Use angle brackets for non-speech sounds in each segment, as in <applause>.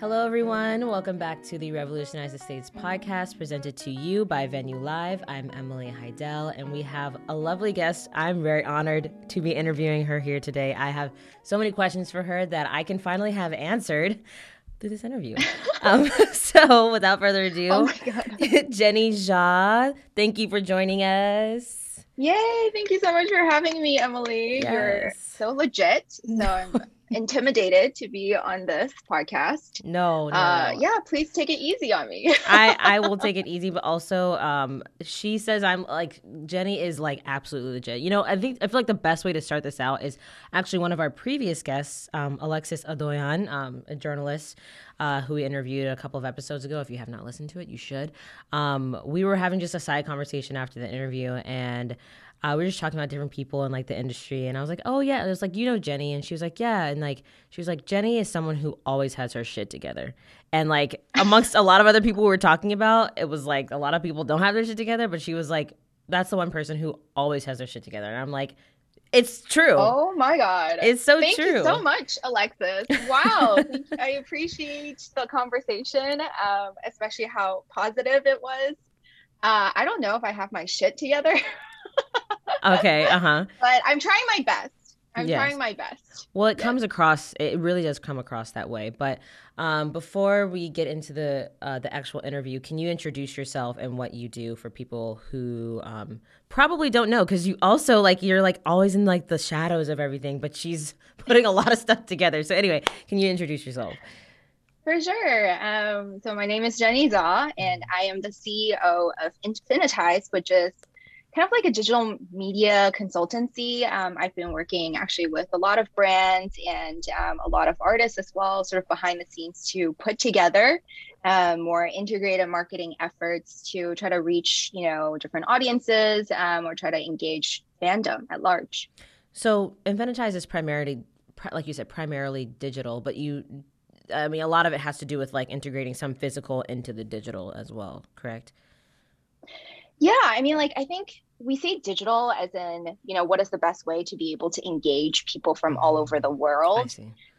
Hello, everyone. Welcome back to the Revolutionize the Stage podcast presented to you by Venew Live. I'm Emily Heidel, and we have a lovely guest. I'm very honored to be interviewing her here today. I have so many questions for her that I can finally have answered through this interview. <laughs> um, <laughs> so, without further ado, Oh. <laughs> Jenny Zha, thank you for joining us. Yay! Thank you so much for having me, Emily. You're so legit. So I'm <laughs> intimidated to be on this podcast. No, no, Uh, no. yeah, please take it easy on me. <laughs> I I will <laughs> take it easy, but also um she says I'm like Jenny is like absolutely legit. You know, I think I feel like the best way to start this out is actually one of our previous guests, um, Alexis Adoyan, um, a journalist uh, who we interviewed a couple of episodes ago. If you have not listened to it, you should. Um, we were having just a side conversation after the interview, and uh, we were just talking about different people in like the industry, and I was like, "Oh yeah," it was like you know Jenny, and she was like, "Yeah," and like she was like, "Jenny is someone who always has her shit together," and like amongst a lot of other people we were talking about, it was like a lot of people don't have their shit together, but she was like, "That's the one person who always has their shit together," and I'm like, "It's true. oh my God. it's so Thank true." you so much, Alexis. Wow. <laughs> I appreciate the conversation, um, especially how positive it was. Uh, I don't know if I have my shit together, <laughs> Okay, uh huh. but I'm trying my best. I'm Yes. trying my best. Well, it comes across. It really does come across that way. But um, before we get into the uh, the actual interview, can you introduce yourself and what you do for people who um, probably don't know? Because you also like you're like always in like the shadows of everything, but she's <laughs> putting a lot of stuff together. So anyway, can you introduce yourself? For sure. Um, so my name is Jenny Zha, and I am the CEO of Infinitize, which is kind of like a digital media consultancy. Um, I've been working actually with a lot of brands and um, a lot of artists as well, sort of behind the scenes to put together um, more integrated marketing efforts to try to reach, you know, different audiences um, or try to engage fandom at large. So Infinitize is primarily, like you said, primarily digital, but you. I mean, a lot of it has to do with like integrating some physical into the digital as well, correct? Yeah, I mean, like, I think we say digital as in, you know, what is the best way to be able to engage people from all over the world?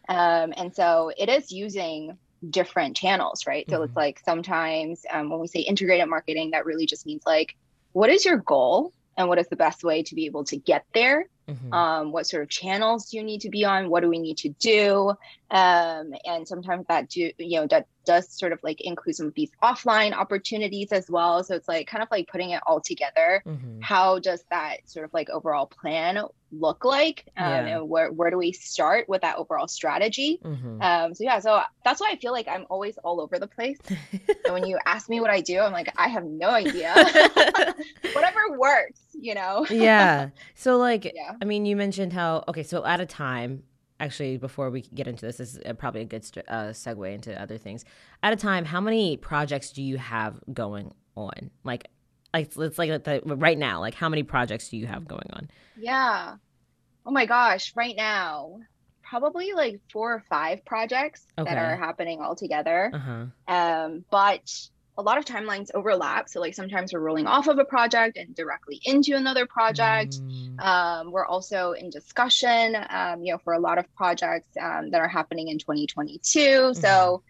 Um, and so it is using different channels, right? So Mhm. it's like sometimes um, when we say integrated marketing, that really just means like, what is your goal and what is the best way to be able to get there? Mhm. um, what sort of channels do you need to be on? What do we need to do? Um, and sometimes that do you know that does sort of like include some of these offline opportunities as well. So it's like kind of like putting it all together. Mhm. how does that sort of like overall plan look like? Um, Yeah. and where, where do we start with that overall strategy? Mhm. um, so yeah so that's why i feel like i'm always all over the place. <laughs> And when you ask me what i do i'm like i have no idea. <laughs> <laughs> Whatever works you know yeah. So like <laughs> yeah I mean you mentioned how okay, so at a time actually before we get into this, this is probably a good uh, segue into other things. At a time, how many projects do you have going on? Like like it's like the, right now, like how many projects do you have going on? Yeah. Oh my gosh, right now, probably like four or five projects Okay. that are happening all together. Uh-huh. Um, but a lot of timelines overlap. So like sometimes we're rolling off of a project and directly into another project. Mm, Um, we're also in discussion, um, you know, for a lot of projects um, that are happening in 2022. So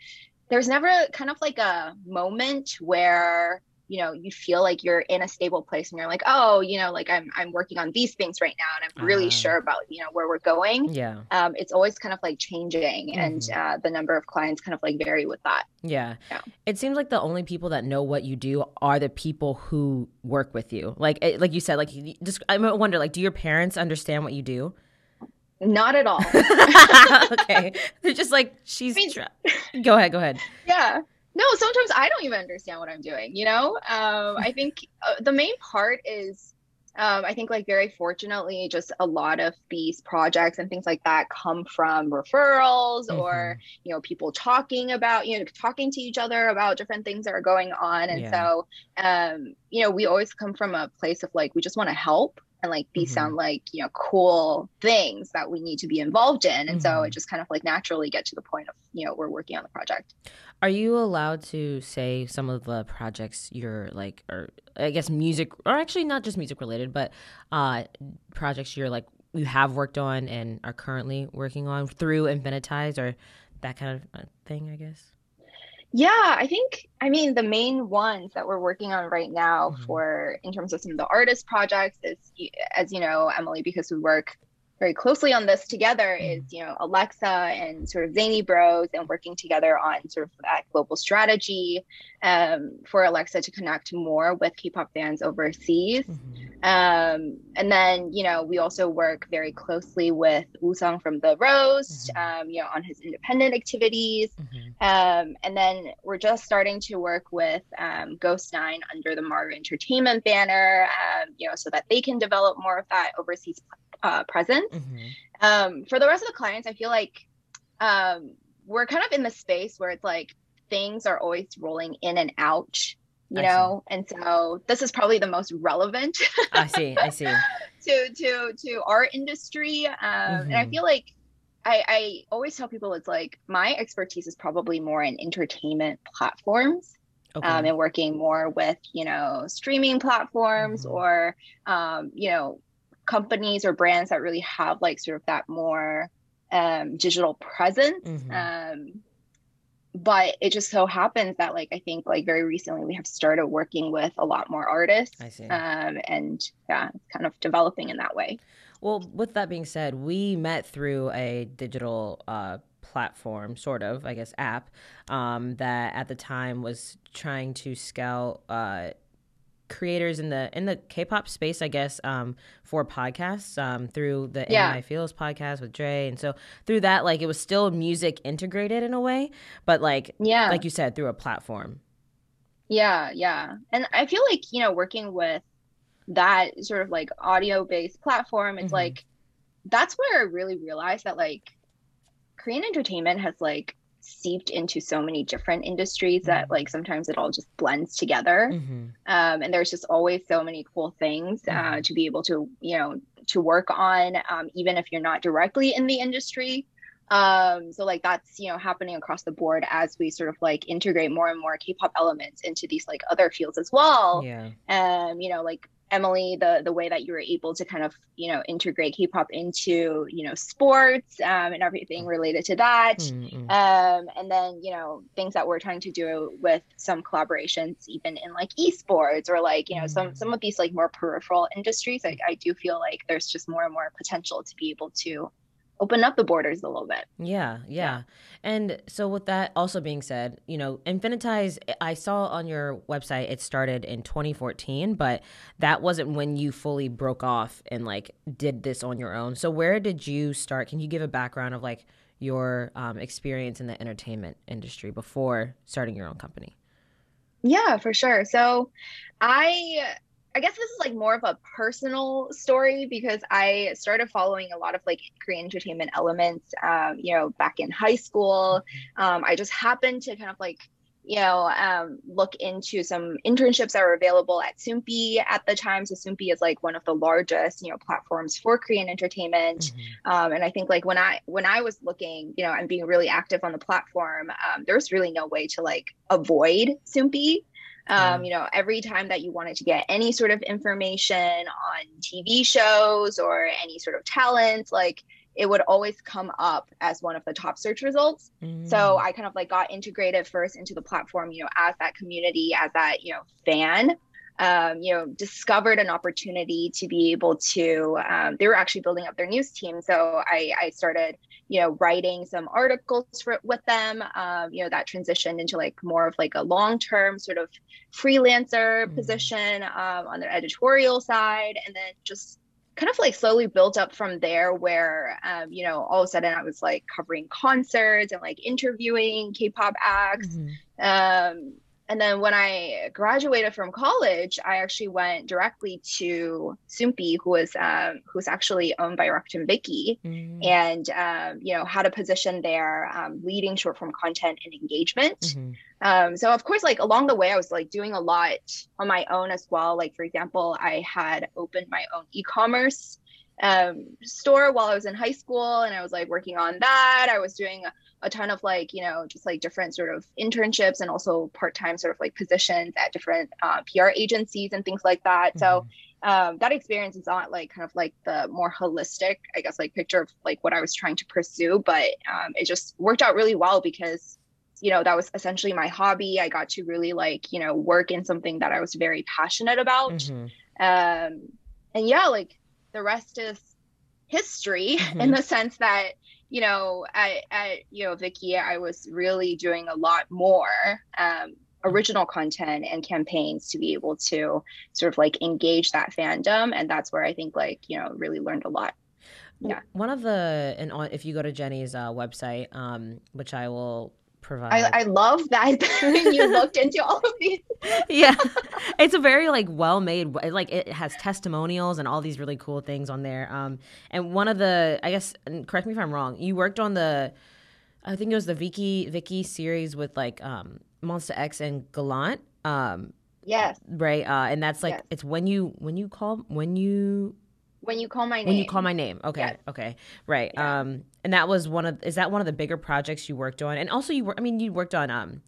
there's never kind of like a moment where you know you feel like you're in a stable place and you're like, oh, you know, like I'm I'm working on these things right now and I'm really Ah. sure about you know where we're going. yeah. Um, it's always kind of like changing, and Mhm. uh, the number of clients kind of like vary with that. Yeah. Yeah. It seems like the only people that know what you do are the people who work with you. Like it, like you said like just I wonder like do your parents understand what you do? Not at all. <laughs> okay. <laughs> They're just like she's I mean- tra- Go ahead, go ahead. <laughs> yeah no sometimes i don't even understand what i'm doing you know? Um, i think uh, the main part is um, i think like very fortunately just a lot of these projects and things like that come from referrals or you know people talking about you know talking to each other about different things that are going on. And Yeah. so um, you know we always come from a place of like we just want to help and like these Mhm. sound like you know cool things that we need to be involved in and so Mhm. it just kind of like naturally get to the point of you know we're working on the project Are you allowed to say some of the projects you're like, or I guess music, or actually not just music related, but uh, projects you're like you have worked on and are currently working on through Infinitize or that kind of uh, thing, I guess? Yeah, I think, I mean, the main ones that we're working on right now mm-hmm. for in terms of some of the artist projects is, as you know, Emily, because we work very closely on this together is mm-hmm. you know alexa and sort of Zanybros and working together on sort of that global strategy um, for alexa to connect more with k-pop fans overseas mm-hmm. um, and then you know we also work very closely with Woo-sung from the Rose mm-hmm. um, you know on his independent activities mm-hmm. Um, and then we're just starting to work with um, ghost nine under the Maroo Entertainment banner um, you know so that they can develop more of that overseas uh, presence. Mm-hmm. Um, for the rest of the clients, I feel like um, we're kind of in the space where it's like things are always rolling in and out, you I know, see. and so this is probably the most relevant. I see. I see. <laughs> to to to our industry, um, mm-hmm. and I mm-hmm. feel like I, I always tell people it's like my expertise is probably more in entertainment platforms. Okay. Um, and working more with you know streaming platforms mm-hmm. or um, you know companies or brands that really have like sort of that more um, digital presence. Mm-hmm. Um, but it just so happens that like I think like very recently we have started working with a lot more artists. I see. Um, and yeah, it's kind of developing in that way. Well, with that being said, we met through a digital uh, platform, sort of, I guess, app um, that at the time was trying to scout uh, creators in the in the K-pop space, I guess, um, for podcasts um, through the yeah. I Feels podcast with Dre, and so through that, like it was still music integrated in a way, but like yeah, like you said, through a platform. Yeah, yeah, and I feel like you know working with that sort of like audio based platform, it's mm-hmm. like that's where I really realized that like Korean entertainment has like seeped into so many different industries that mm-hmm. like sometimes it all just blends together mm-hmm. um, and there's just always so many cool things uh, mm-hmm. to be able to you know to work on um, even if you're not directly in the industry um, so like that's you know happening across the board as we sort of like integrate more and more k-pop elements into these like other fields as well yeah um you know like Emily, the the way that you were able to kind of you know integrate K-pop into you know sports um, and everything related to that, mm-hmm. um, and then you know things that we're trying to do with some collaborations, even in like esports or like you know mm-hmm. some some of these like more peripheral industries. I, I do feel like there's just more and more potential to be able to open up the borders a little bit. Yeah, yeah. And so with that also being said, you know, Infinitize I saw on your website it started in 2014, but that wasn't when you fully broke off and like did this on your own. So where did you start? Can you give a background of like your um, experience in the entertainment industry before starting your own company? Yeah, for sure. So I I guess this is like more of a personal story because I started following a lot of like Korean entertainment elements, um, you know, back in high school. Um, I just happened to kind of like, you know, um, look into some internships that were available at Soompi at the time. So Soompi is like one of the largest, you know, platforms for Korean entertainment. Mm-hmm. Um, and I think like when I when I was looking, you know, and being really active on the platform, um, there was really no way to like avoid Soompi. Um, you know, every time that you wanted to get any sort of information on TV shows or any sort of talent, like it would always come up as one of the top search results. Mm. So I kind of like got integrated first into the platform, you know, as that community, as that, you know, fan. Um, you know, discovered an opportunity to be able to. Um, they were actually building up their news team, so I, I started you know writing some articles for, with them um, you know that transitioned into like more of like a long-term sort of freelancer mm-hmm. position um, on the editorial side and then just kind of like slowly built up from there where um, you know all of a sudden i was like covering concerts and like interviewing k-pop acts mm-hmm. um, and then when I graduated from college, I actually went directly to Soompi, who was um, who's actually owned by Rakuten Viki, mm-hmm. and um, you know had a position there, um, leading short form content and engagement. Mm-hmm. Um, so of course, like along the way, I was like doing a lot on my own as well. Like for example, I had opened my own e-commerce um, store while I was in high school, and I was like working on that. I was doing a, ton of like you know just like different sort of internships and also part time sort of like positions at different uh, PR agencies and things like that. Mm-hmm. So um, that experience is not like kind of like the more holistic, I guess, like picture of like what I was trying to pursue, but um, it just worked out really well because you know that was essentially my hobby. I got to really like you know work in something that I was very passionate about, mm-hmm. um, and yeah, like the rest is history <laughs> mm-hmm. in the sense that you know at, at you know Viki, I was really doing a lot more. Um, original content and campaigns to be able to sort of like engage that fandom and that's where i think like you know really learned a lot yeah one of the and on if you go to jenny's uh, website um which i will provide I, I love that <laughs> you <laughs> looked into all of these yeah <laughs> it's a very like well made like it has testimonials and all these really cool things on there um and one of the i guess correct me if i'm wrong you worked on the I think it was the Viki Viki series with like um Monsta X and Gallant. Um, yes. Right. Uh, and that's like yes. it's when you when you call when you when you call my name. When you call my name. Okay. Yes. Okay. Right. Yeah. Um, and that was one of is that one of the bigger projects you worked on? And also you were I mean you worked on um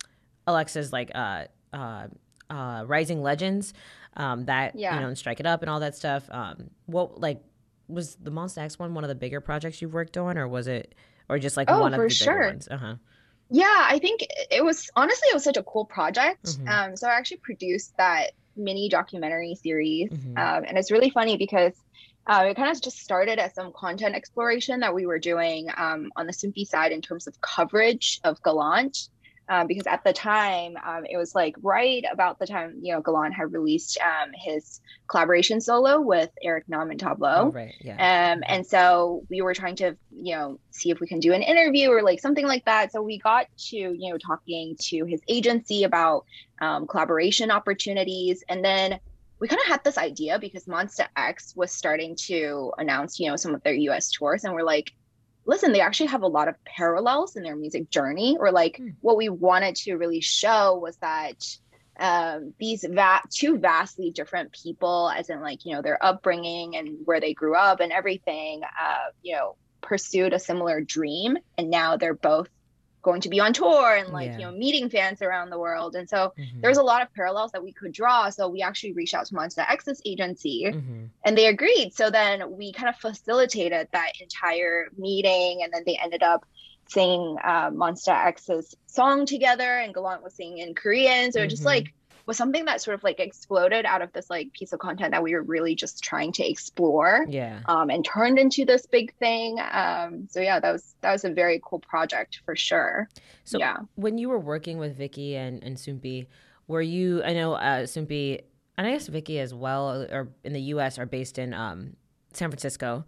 Alexa's like uh uh uh Rising Legends, um that yeah. you know and Strike It Up and all that stuff. Um what like was the Monsta X one one of the bigger projects you've worked on or was it or just like oh, one of the sure. bigger ones? Uh-huh. Yeah, I think it was honestly it was such a cool project. Mm-hmm. Um, so I actually produced that mini documentary series, mm-hmm. um, and it's really funny because uh, it kind of just started as some content exploration that we were doing um, on the Soompi side in terms of coverage of Gallant um, because at the time um, it was like right about the time you know Gallant had released um, his collaboration solo with Eric Nam and Tablo. Oh, right. Yeah. Um, and so we were trying to you know see if we can do an interview or like something like that. So we got to you know talking to his agency about um, collaboration opportunities, and then we kind of had this idea because Monsta X was starting to announce you know some of their U.S. tours, and we're like listen, they actually have a lot of parallels in their music journey. Or like mm. what we wanted to really show was that um, these va- two vastly different people, as in like you know their upbringing and where they grew up and everything, uh, you know, pursued a similar dream, and now they're both going to be on tour and like yeah. you know meeting fans around the world and so mm-hmm. there's a lot of parallels that we could draw so we actually reached out to Monsta X's agency mm-hmm. and they agreed so then we kind of facilitated that entire meeting and then they ended up singing uh, monsta x's song together and gallant was singing in korean so mm-hmm. just like was something that sort of like exploded out of this like piece of content that we were really just trying to explore yeah. um and turned into this big thing. Um so yeah that was that was a very cool project for sure. So yeah. when you were working with Viki and and Soompi were you I know uh Soompi and I guess Viki as well or in the US are based in um San Francisco.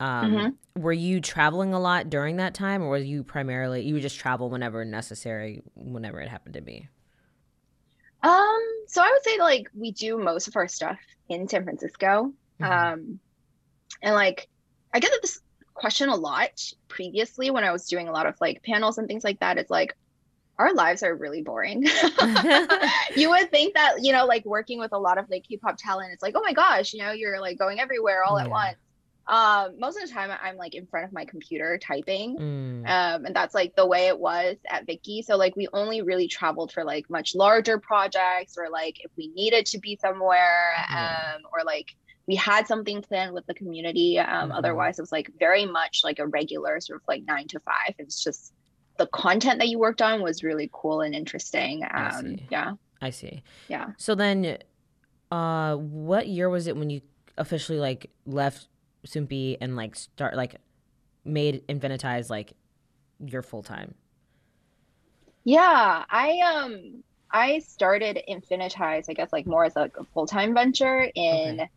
Um, mm-hmm. Were you traveling a lot during that time, or were you primarily you would just travel whenever necessary, whenever it happened to be? Um, so I would say like we do most of our stuff in San Francisco. Mm-hmm. Um, and like I get this question a lot previously when I was doing a lot of like panels and things like that. It's like our lives are really boring. <laughs> <laughs> you would think that, you know, like working with a lot of like K-pop talent, it's like, oh my gosh, you know, you're like going everywhere all yeah. at once um most of the time i'm like in front of my computer typing mm. um and that's like the way it was at Viki so like we only really traveled for like much larger projects or like if we needed to be somewhere um or like we had something planned with the community um mm-hmm. otherwise it was like very much like a regular sort of like 9 to 5 it's just the content that you worked on was really cool and interesting um yeah. I see. Yeah. So then uh what year was it when you officially like left Soompi and like start like made Infinitize like your full time? Yeah, I um I started Infinitize, I guess like more as like a full time venture in okay.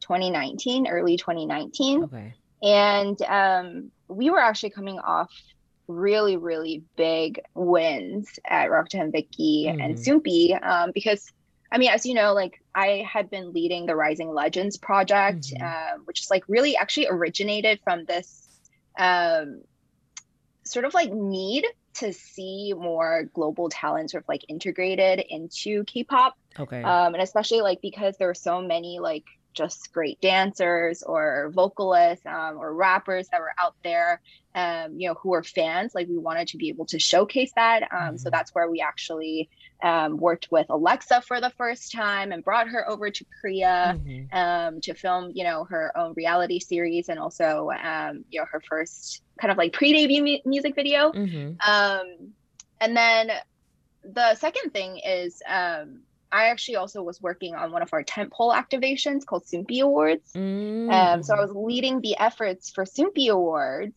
2019, early 2019. Okay. And um we were actually coming off really, really big wins at Rakuten Viki mm. and Soompi um, because I mean, as you know, like I had been leading the Rising Legends project, mm-hmm. uh, which is like really actually originated from this um, sort of like need to see more global talent sort of like integrated into K-pop. Okay. Um, and especially like because there are so many like just great dancers or vocalists um, or rappers that were out there, um, you know, who were fans. Like we wanted to be able to showcase that. Um, mm-hmm. So that's where we actually um, worked with Alexa for the first time and brought her over to Korea mm-hmm. Um, to film, you know, her own reality series and also, um, you know, her first kind of like pre-debut mu- music video. Mm-hmm. and then the second thing is um, I actually also was working on one of our tentpole activations called Soompi Awards. Mm. Um, so I was leading the efforts for Soompi Awards,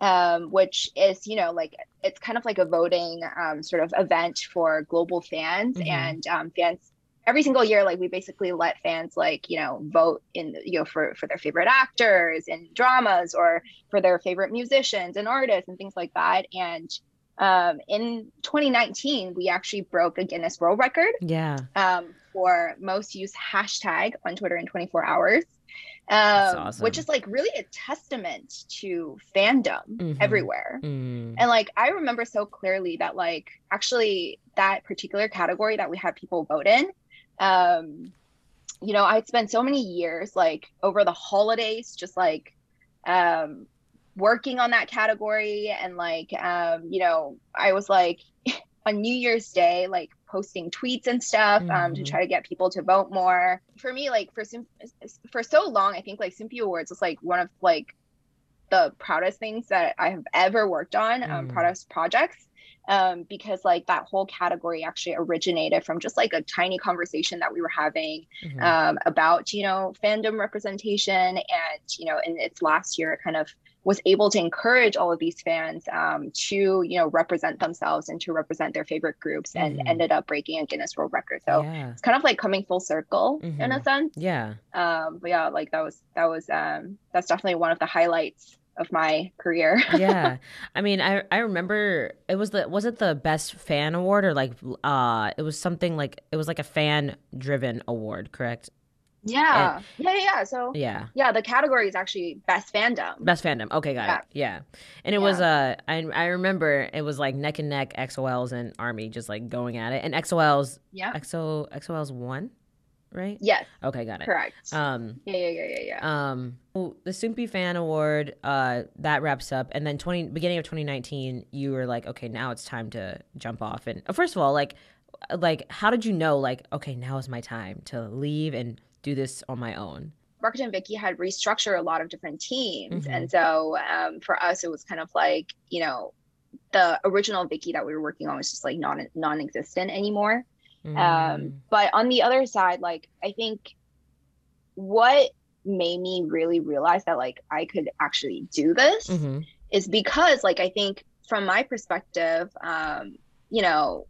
um, which is, you know, like it's kind of like a voting um, sort of event for global fans mm-hmm. and um, fans. Every single year, like we basically let fans like you know vote in you know for for their favorite actors and dramas or for their favorite musicians and artists and things like that. And um, in 2019, we actually broke a Guinness World Record. Yeah. Um, for most used hashtag on Twitter in 24 hours. Um, awesome. which is like really a testament to fandom mm-hmm. everywhere. Mm. And like I remember so clearly that like actually that particular category that we had people vote in, um, you know, I'd spent so many years like over the holidays just like um working on that category and like um you know i was like <laughs> on new year's day like posting tweets and stuff mm-hmm. um to mm-hmm. try to get people to vote more for me like for for so long i think like Soompi awards was like one of like the proudest things that i have ever worked on um mm. proudest projects um, because like that whole category actually originated from just like a tiny conversation that we were having mm-hmm. um, about you know fandom representation and you know in its last year kind of was able to encourage all of these fans um, to you know represent themselves and to represent their favorite groups and mm-hmm. ended up breaking a guinness world record so yeah. it's kind of like coming full circle mm-hmm. in a sense yeah um but yeah like that was that was um that's definitely one of the highlights of my career <laughs> yeah i mean i i remember it was the was it the best fan award or like uh it was something like it was like a fan driven award correct yeah. And, yeah, yeah, So yeah, yeah. The category is actually best fandom. Best fandom. Okay, got yeah. it. Yeah, and it yeah. was uh, I I remember it was like neck and neck EXO-Ls and Army just like going at it, and EXO-Ls. Yeah. EXO EXO-Ls won, right? Yes. Okay, got it. Correct. Um. Yeah, yeah, yeah, yeah, yeah. Um. Well, the Soompi Fan Award. Uh, that wraps up, and then twenty beginning of 2019, you were like, okay, now it's time to jump off. And uh, first of all, like, like, how did you know, like, okay, now is my time to leave and do this on my own? Rakuten and Viki had restructured a lot of different teams. Mm-hmm. And so um, for us, it was kind of like, you know, the original Viki that we were working on was just like non non existent anymore. Mm. Um, but on the other side, like I think what made me really realize that like I could actually do this mm-hmm. is because like I think from my perspective, um, you know,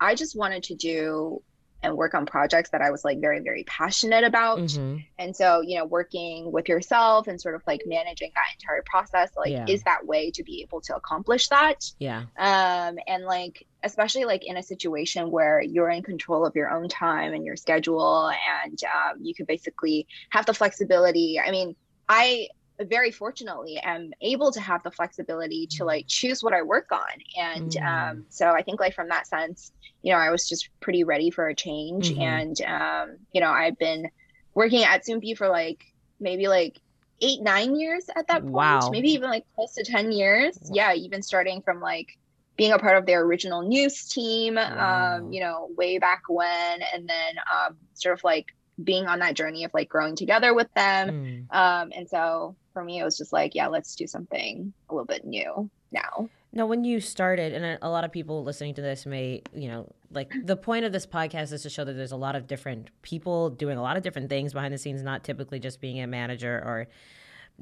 I just wanted to do and work on projects that I was like very, very passionate about. Mm-hmm. And so, you know, working with yourself and sort of like managing that entire process, like, yeah. is that way to be able to accomplish that? Yeah. Um, and like, especially like in a situation where you're in control of your own time and your schedule, and um, you can basically have the flexibility. I mean, I very fortunately am able to have the flexibility to mm. like choose what I work on. And mm. um, so I think like from that sense, you know, I was just pretty ready for a change. Mm-hmm. And um, you know, I've been working at Soompi for like maybe like eight, nine years at that point. Wow. Maybe even like close to 10 years. Wow. Yeah, even starting from like being a part of their original news team, wow. um, you know, way back when, and then um, sort of like being on that journey of like growing together with them. Mm. Um, and so for me, it was just like, yeah, let's do something a little bit new now. Now, when you started, and a lot of people listening to this may, you know, like <clears throat> the point of this podcast is to show that there's a lot of different people doing a lot of different things behind the scenes, not typically just being a manager or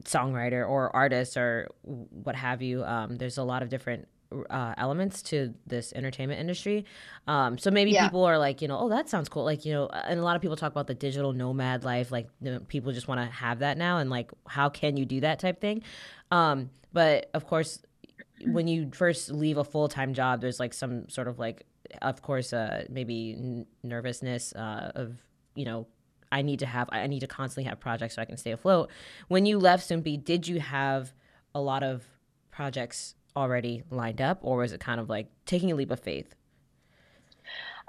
songwriter or artist or what have you. Um, there's a lot of different uh, elements to this entertainment industry. Um, so maybe yeah. people are like, you know, oh, that sounds cool. Like, you know, and a lot of people talk about the digital nomad life. Like, you know, people just want to have that now, and like, how can you do that type thing? Um, but of course, when you first leave a full time job, there's like some sort of like, of course, uh, maybe n- nervousness uh, of, you know, I need to have, I need to constantly have projects so I can stay afloat. When you left Soompi, did you have a lot of projects already lined up, or was it kind of like taking a leap of faith?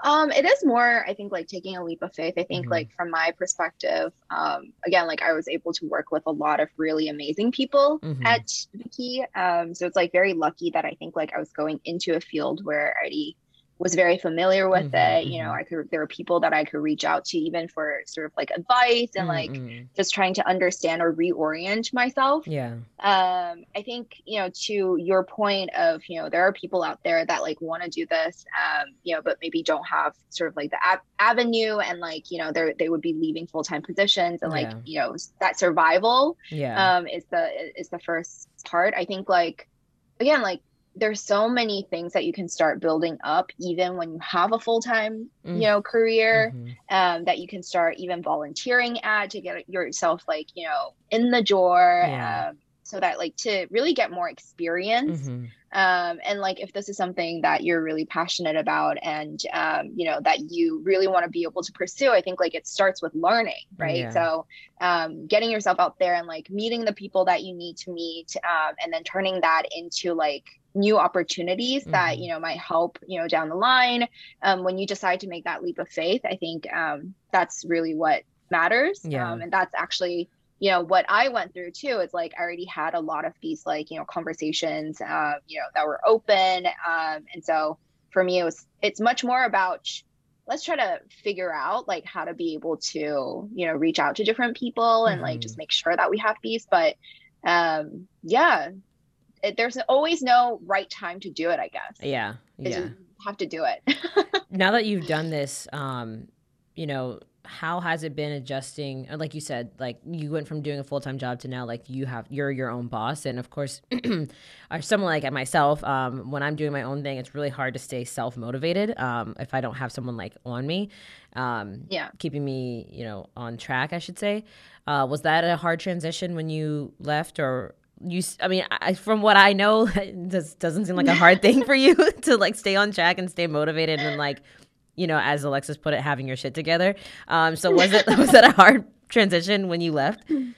Um, it is more, I think, like taking a leap of faith. I think, mm-hmm. like from my perspective, um, again, like I was able to work with a lot of really amazing people mm-hmm. at Viki. Um, so it's like very lucky that I think like I was going into a field where I already was very familiar with mm-hmm, it. You know, mm-hmm. I could there were people that I could reach out to even for sort of like advice and like mm-hmm. just trying to understand or reorient myself. Yeah. Um, I think, you know, to your point of, you know, there are people out there that like want to do this, um, you know, but maybe don't have sort of like the ab- avenue and like, you know, they're they would be leaving full-time positions and like, yeah. you know, that survival yeah. um is the is the first part. I think like again, like there's so many things that you can start building up even when you have a full-time mm. you know career mm-hmm. um, that you can start even volunteering at to get yourself like you know in the door yeah. um, so that like to really get more experience mm-hmm. um, and like if this is something that you're really passionate about and um, you know that you really want to be able to pursue i think like it starts with learning right yeah. so um, getting yourself out there and like meeting the people that you need to meet um, and then turning that into like new opportunities mm-hmm. that you know might help you know down the line um, when you decide to make that leap of faith i think um, that's really what matters yeah. Um, and that's actually you know what i went through too is like i already had a lot of these like you know conversations uh, you know that were open um, and so for me it was it's much more about let's try to figure out like how to be able to you know reach out to different people and mm-hmm. like just make sure that we have peace but um yeah it, there's always no right time to do it i guess. Yeah yeah you have to do it. <laughs> Now that you've done this um you know how has it been adjusting? Like you said like you went from doing a full-time job to now like you have you're your own boss. And of course <clears throat> someone like myself um, when i'm doing my own thing it's really hard to stay self-motivated um, if i don't have someone like on me um, yeah. keeping me you know on track i should say. Uh, was that a hard transition when you left or you i mean I, from what i know <laughs> this doesn't seem like a hard thing for you <laughs> to like stay on track and stay motivated and like you know as alexis put it having your shit together. Um so was it <laughs> was that a hard transition when you left? Um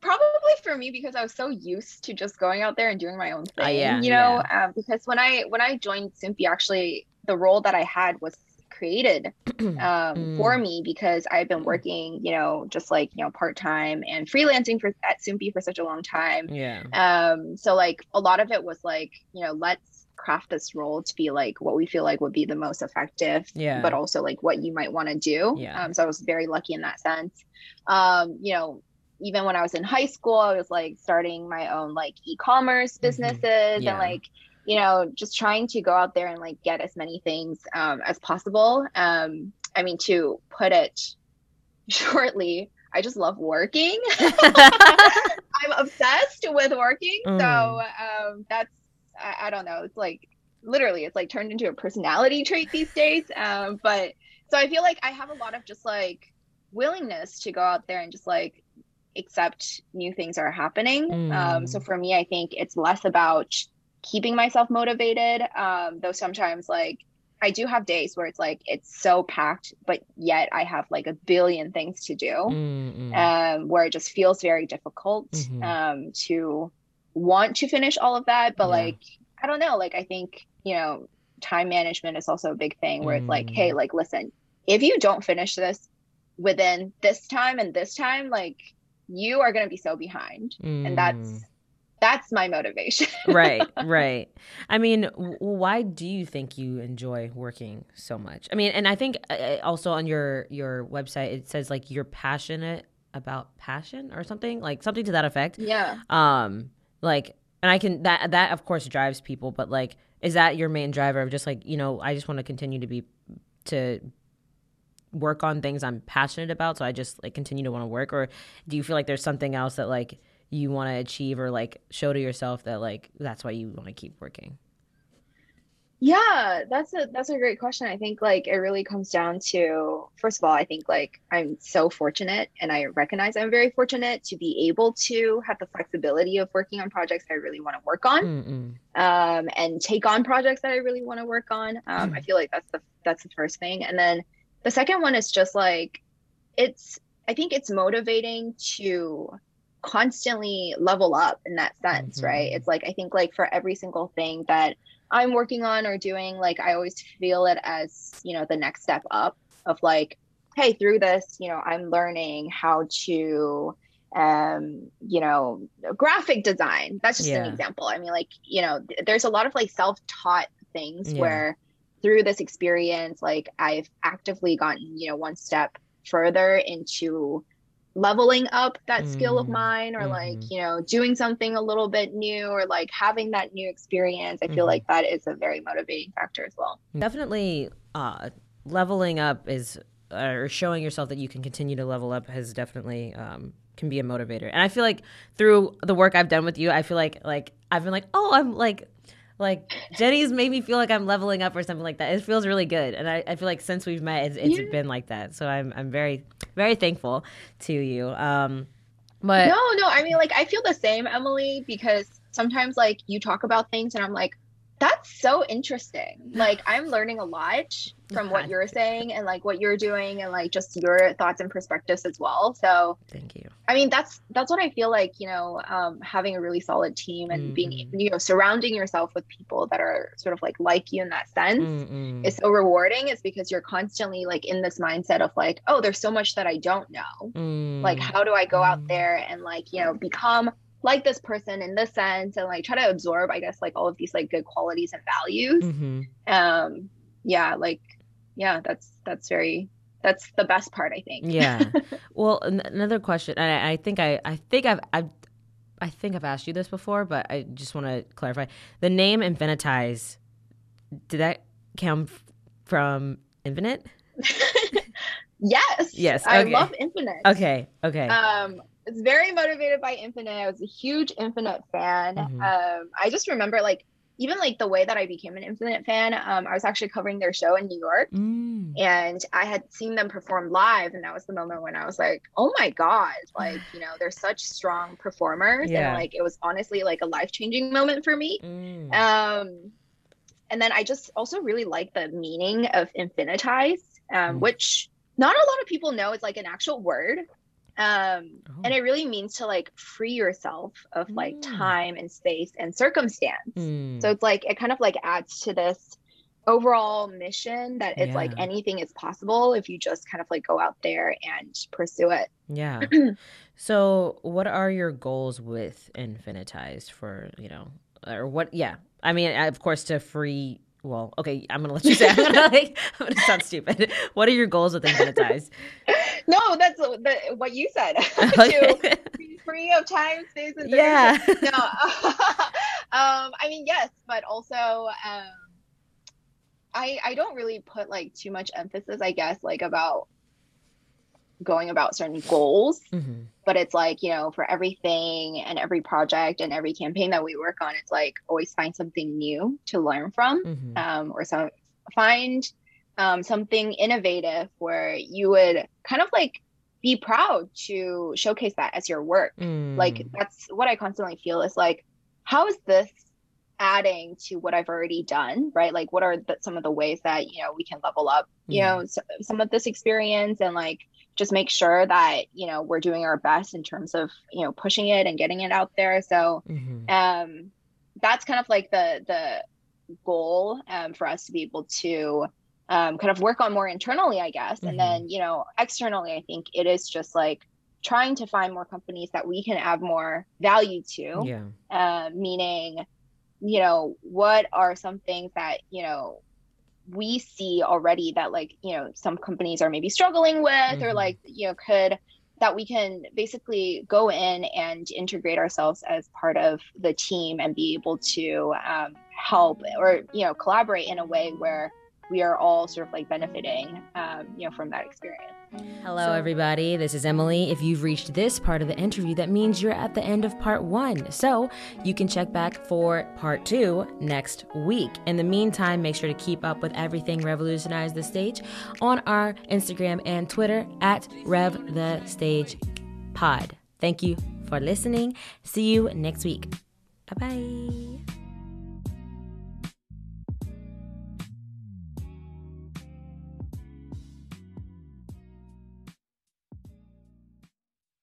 probably for me because i was so used to just going out there and doing my own thing uh, yeah, you know yeah. um, because when i when i joined Soompi actually the role that i had was created <clears throat> um, mm. for me because I've been working, you know, just like you know part time and freelancing for at Soompi for such a long time. Yeah. Um. So like a lot of it was like you know let's craft this role to be like what we feel like would be the most effective. Yeah. But also like what you might want to do. Yeah. Um. So I was very lucky in that sense. Um. You know, even when I was in high school, I was like starting my own like e-commerce mm-hmm. businesses mm-hmm. yeah. and like you know, just trying to go out there and like get as many things um, as possible. Um, I mean, to put it <laughs> shortly, I just love working. <laughs> I'm obsessed with working. Mm. So um, that's, I, I, don't know, it's like literally, it's like turned into a personality trait these days. Um, but so I feel like I have a lot of just like willingness to go out there and just like accept new things are happening. Um, mm. so for me, I think it's less about keeping myself motivated. Um, though sometimes like I do have days where it's like it's so packed, but yet I have like a billion things to do, mm-hmm. um, where it just feels very difficult mm-hmm. um, to want to finish all of that. But yeah. like I don't know, like I think you know time management is also a big thing where mm. it's like, hey, mm. like listen, if you don't finish this within this time and this time, like you are going to be so behind, and that's mm that's my motivation. <laughs> right, right. I mean, why do you think you enjoy working so much? I mean, and I think uh, uh, also on your your website it says like you're passionate about passion or something like something to that effect. Yeah. Um, like, and I can that that of course drives people, but like, is that your main driver of just like you know I just want to continue to be to work on things I'm passionate about, so I just like continue to want to work, or do you feel like there's something else that like you want to achieve or like show to yourself that like that's why you want to keep working? Yeah, that's a that's a great question. I think like it really comes down to first of all, I think like I'm so fortunate and I recognize I'm very fortunate to be able to have the flexibility of working on projects I really want to work on. Um, and take on projects that I really want to work on. Um, I <clears throat> feel like that's the that's the first thing. And then the second one is just like it's I think it's motivating to constantly level up in that sense, mm-hmm. right? It's like I think like for every single thing that I'm working on or doing, like I always feel it as, you know, the next step up of like, hey, through this, you know, I'm learning how to um you know graphic design that's just yeah. an example i mean like you know th- there's a lot of like self-taught things yeah. where through this experience like i've actively gotten you know one step further into leveling up that mm. skill of mm, mine or mm-hmm. like you know doing something a little bit new or like having that new experience i feel mm-hmm. like that is a very motivating factor as well definitely uh leveling up is or showing yourself that you can continue to level up has definitely um can be a motivator and i feel like through the work i've done with you i feel like like i've been like oh i'm like like Jenny's made me feel like I'm leveling up or something like that. It feels really good, and I, I feel like since we've met, it's, it's yeah. been like that. So I'm I'm very very thankful to you. Um, but no, no, I mean like I feel the same, Emily, because sometimes like you talk about things, and I'm like, that's so interesting. Like I'm learning a lot from what you're saying and like what you're doing and like just your thoughts and perspectives as well. So thank you. I mean that's that's what I feel like, you know, um, having a really solid team and mm-hmm. being you know, surrounding yourself with people that are sort of like like you in that sense mm-hmm. is so rewarding. It's because you're constantly like in this mindset of like, oh, there's so much that I don't know. Mm-hmm. Like how do I go out mm. there and like, you know, become like this person in this sense and like try to absorb i guess like all of these like good qualities and values mm-hmm. um yeah like yeah that's that's very that's the best part i think yeah <laughs> well n- another question and I, I, think i i think i've i've i think i've asked you this before but i just want to clarify the name infinitize did that come f- from infinite <laughs> yes yes okay. i love infinite okay okay um was very motivated by Infinite. I was a huge Infinite fan. Mm-hmm. Um, I just remember like even like the way that I became an Infinite fan. Um, I was actually covering their show in New York, mm. and I had seen them perform live, and that was the moment when I was like, "Oh my god!" Like <sighs> you know, they're such strong performers, yeah. and like it was honestly like a life changing moment for me. Mm. Um, and then I just also really like the meaning of infinitize, um, mm. which not a lot of people know. It's like an actual word um oh. and it really means to like free yourself of like mm. time and space and circumstance mm. so it's like it kind of like adds to this overall mission that it's yeah. like anything is possible if you just kind of like go out there and pursue it yeah <clears throat> so what are your goals with Infinitized for you know or what yeah i mean of course to free well, okay, I'm gonna let you say. I'm gonna <laughs> like, I'm gonna sound stupid. What are your goals with Infinitize? <laughs> no, that's the, what you said. <laughs> to be free of time, space, and yeah. no, um, I mean yes, but also, um, I I don't really put like too much emphasis, I guess, like about going about certain goals mm-hmm. but it's like you know for everything and every project and every campaign that we work on it's like always find something new to learn from mm-hmm. um, or some find um, something innovative where you would kind of like be proud to showcase that as your work mm. like that's what i constantly feel is like how is this adding to what i've already done right like what are the, some of the ways that you know we can level up you know so, some of this experience and like just make sure that you know we're doing our best in terms of you know pushing it and getting it out there so mm-hmm. um that's kind of like the the goal um, for us to be able to um, kind of work on more internally i guess mm-hmm. and then you know externally i think it is just like trying to find more companies that we can add more value to yeah uh, meaning you know what are some things that you know we see already that like you know some companies are maybe struggling with mm-hmm. or like you know could that we can basically go in and integrate ourselves as part of the team and be able to um, help or you know collaborate in a way where we are all sort of like benefiting um, you know from that experience Hello, everybody. This is Emily. If you've reached this part of the interview, that means you're at the end of part one. So you can check back for part two next week. In the meantime, make sure to keep up with everything Revolutionize the Stage on our Instagram and Twitter at Rev the Stage Pod. Thank you for listening. See you next week. Bye bye.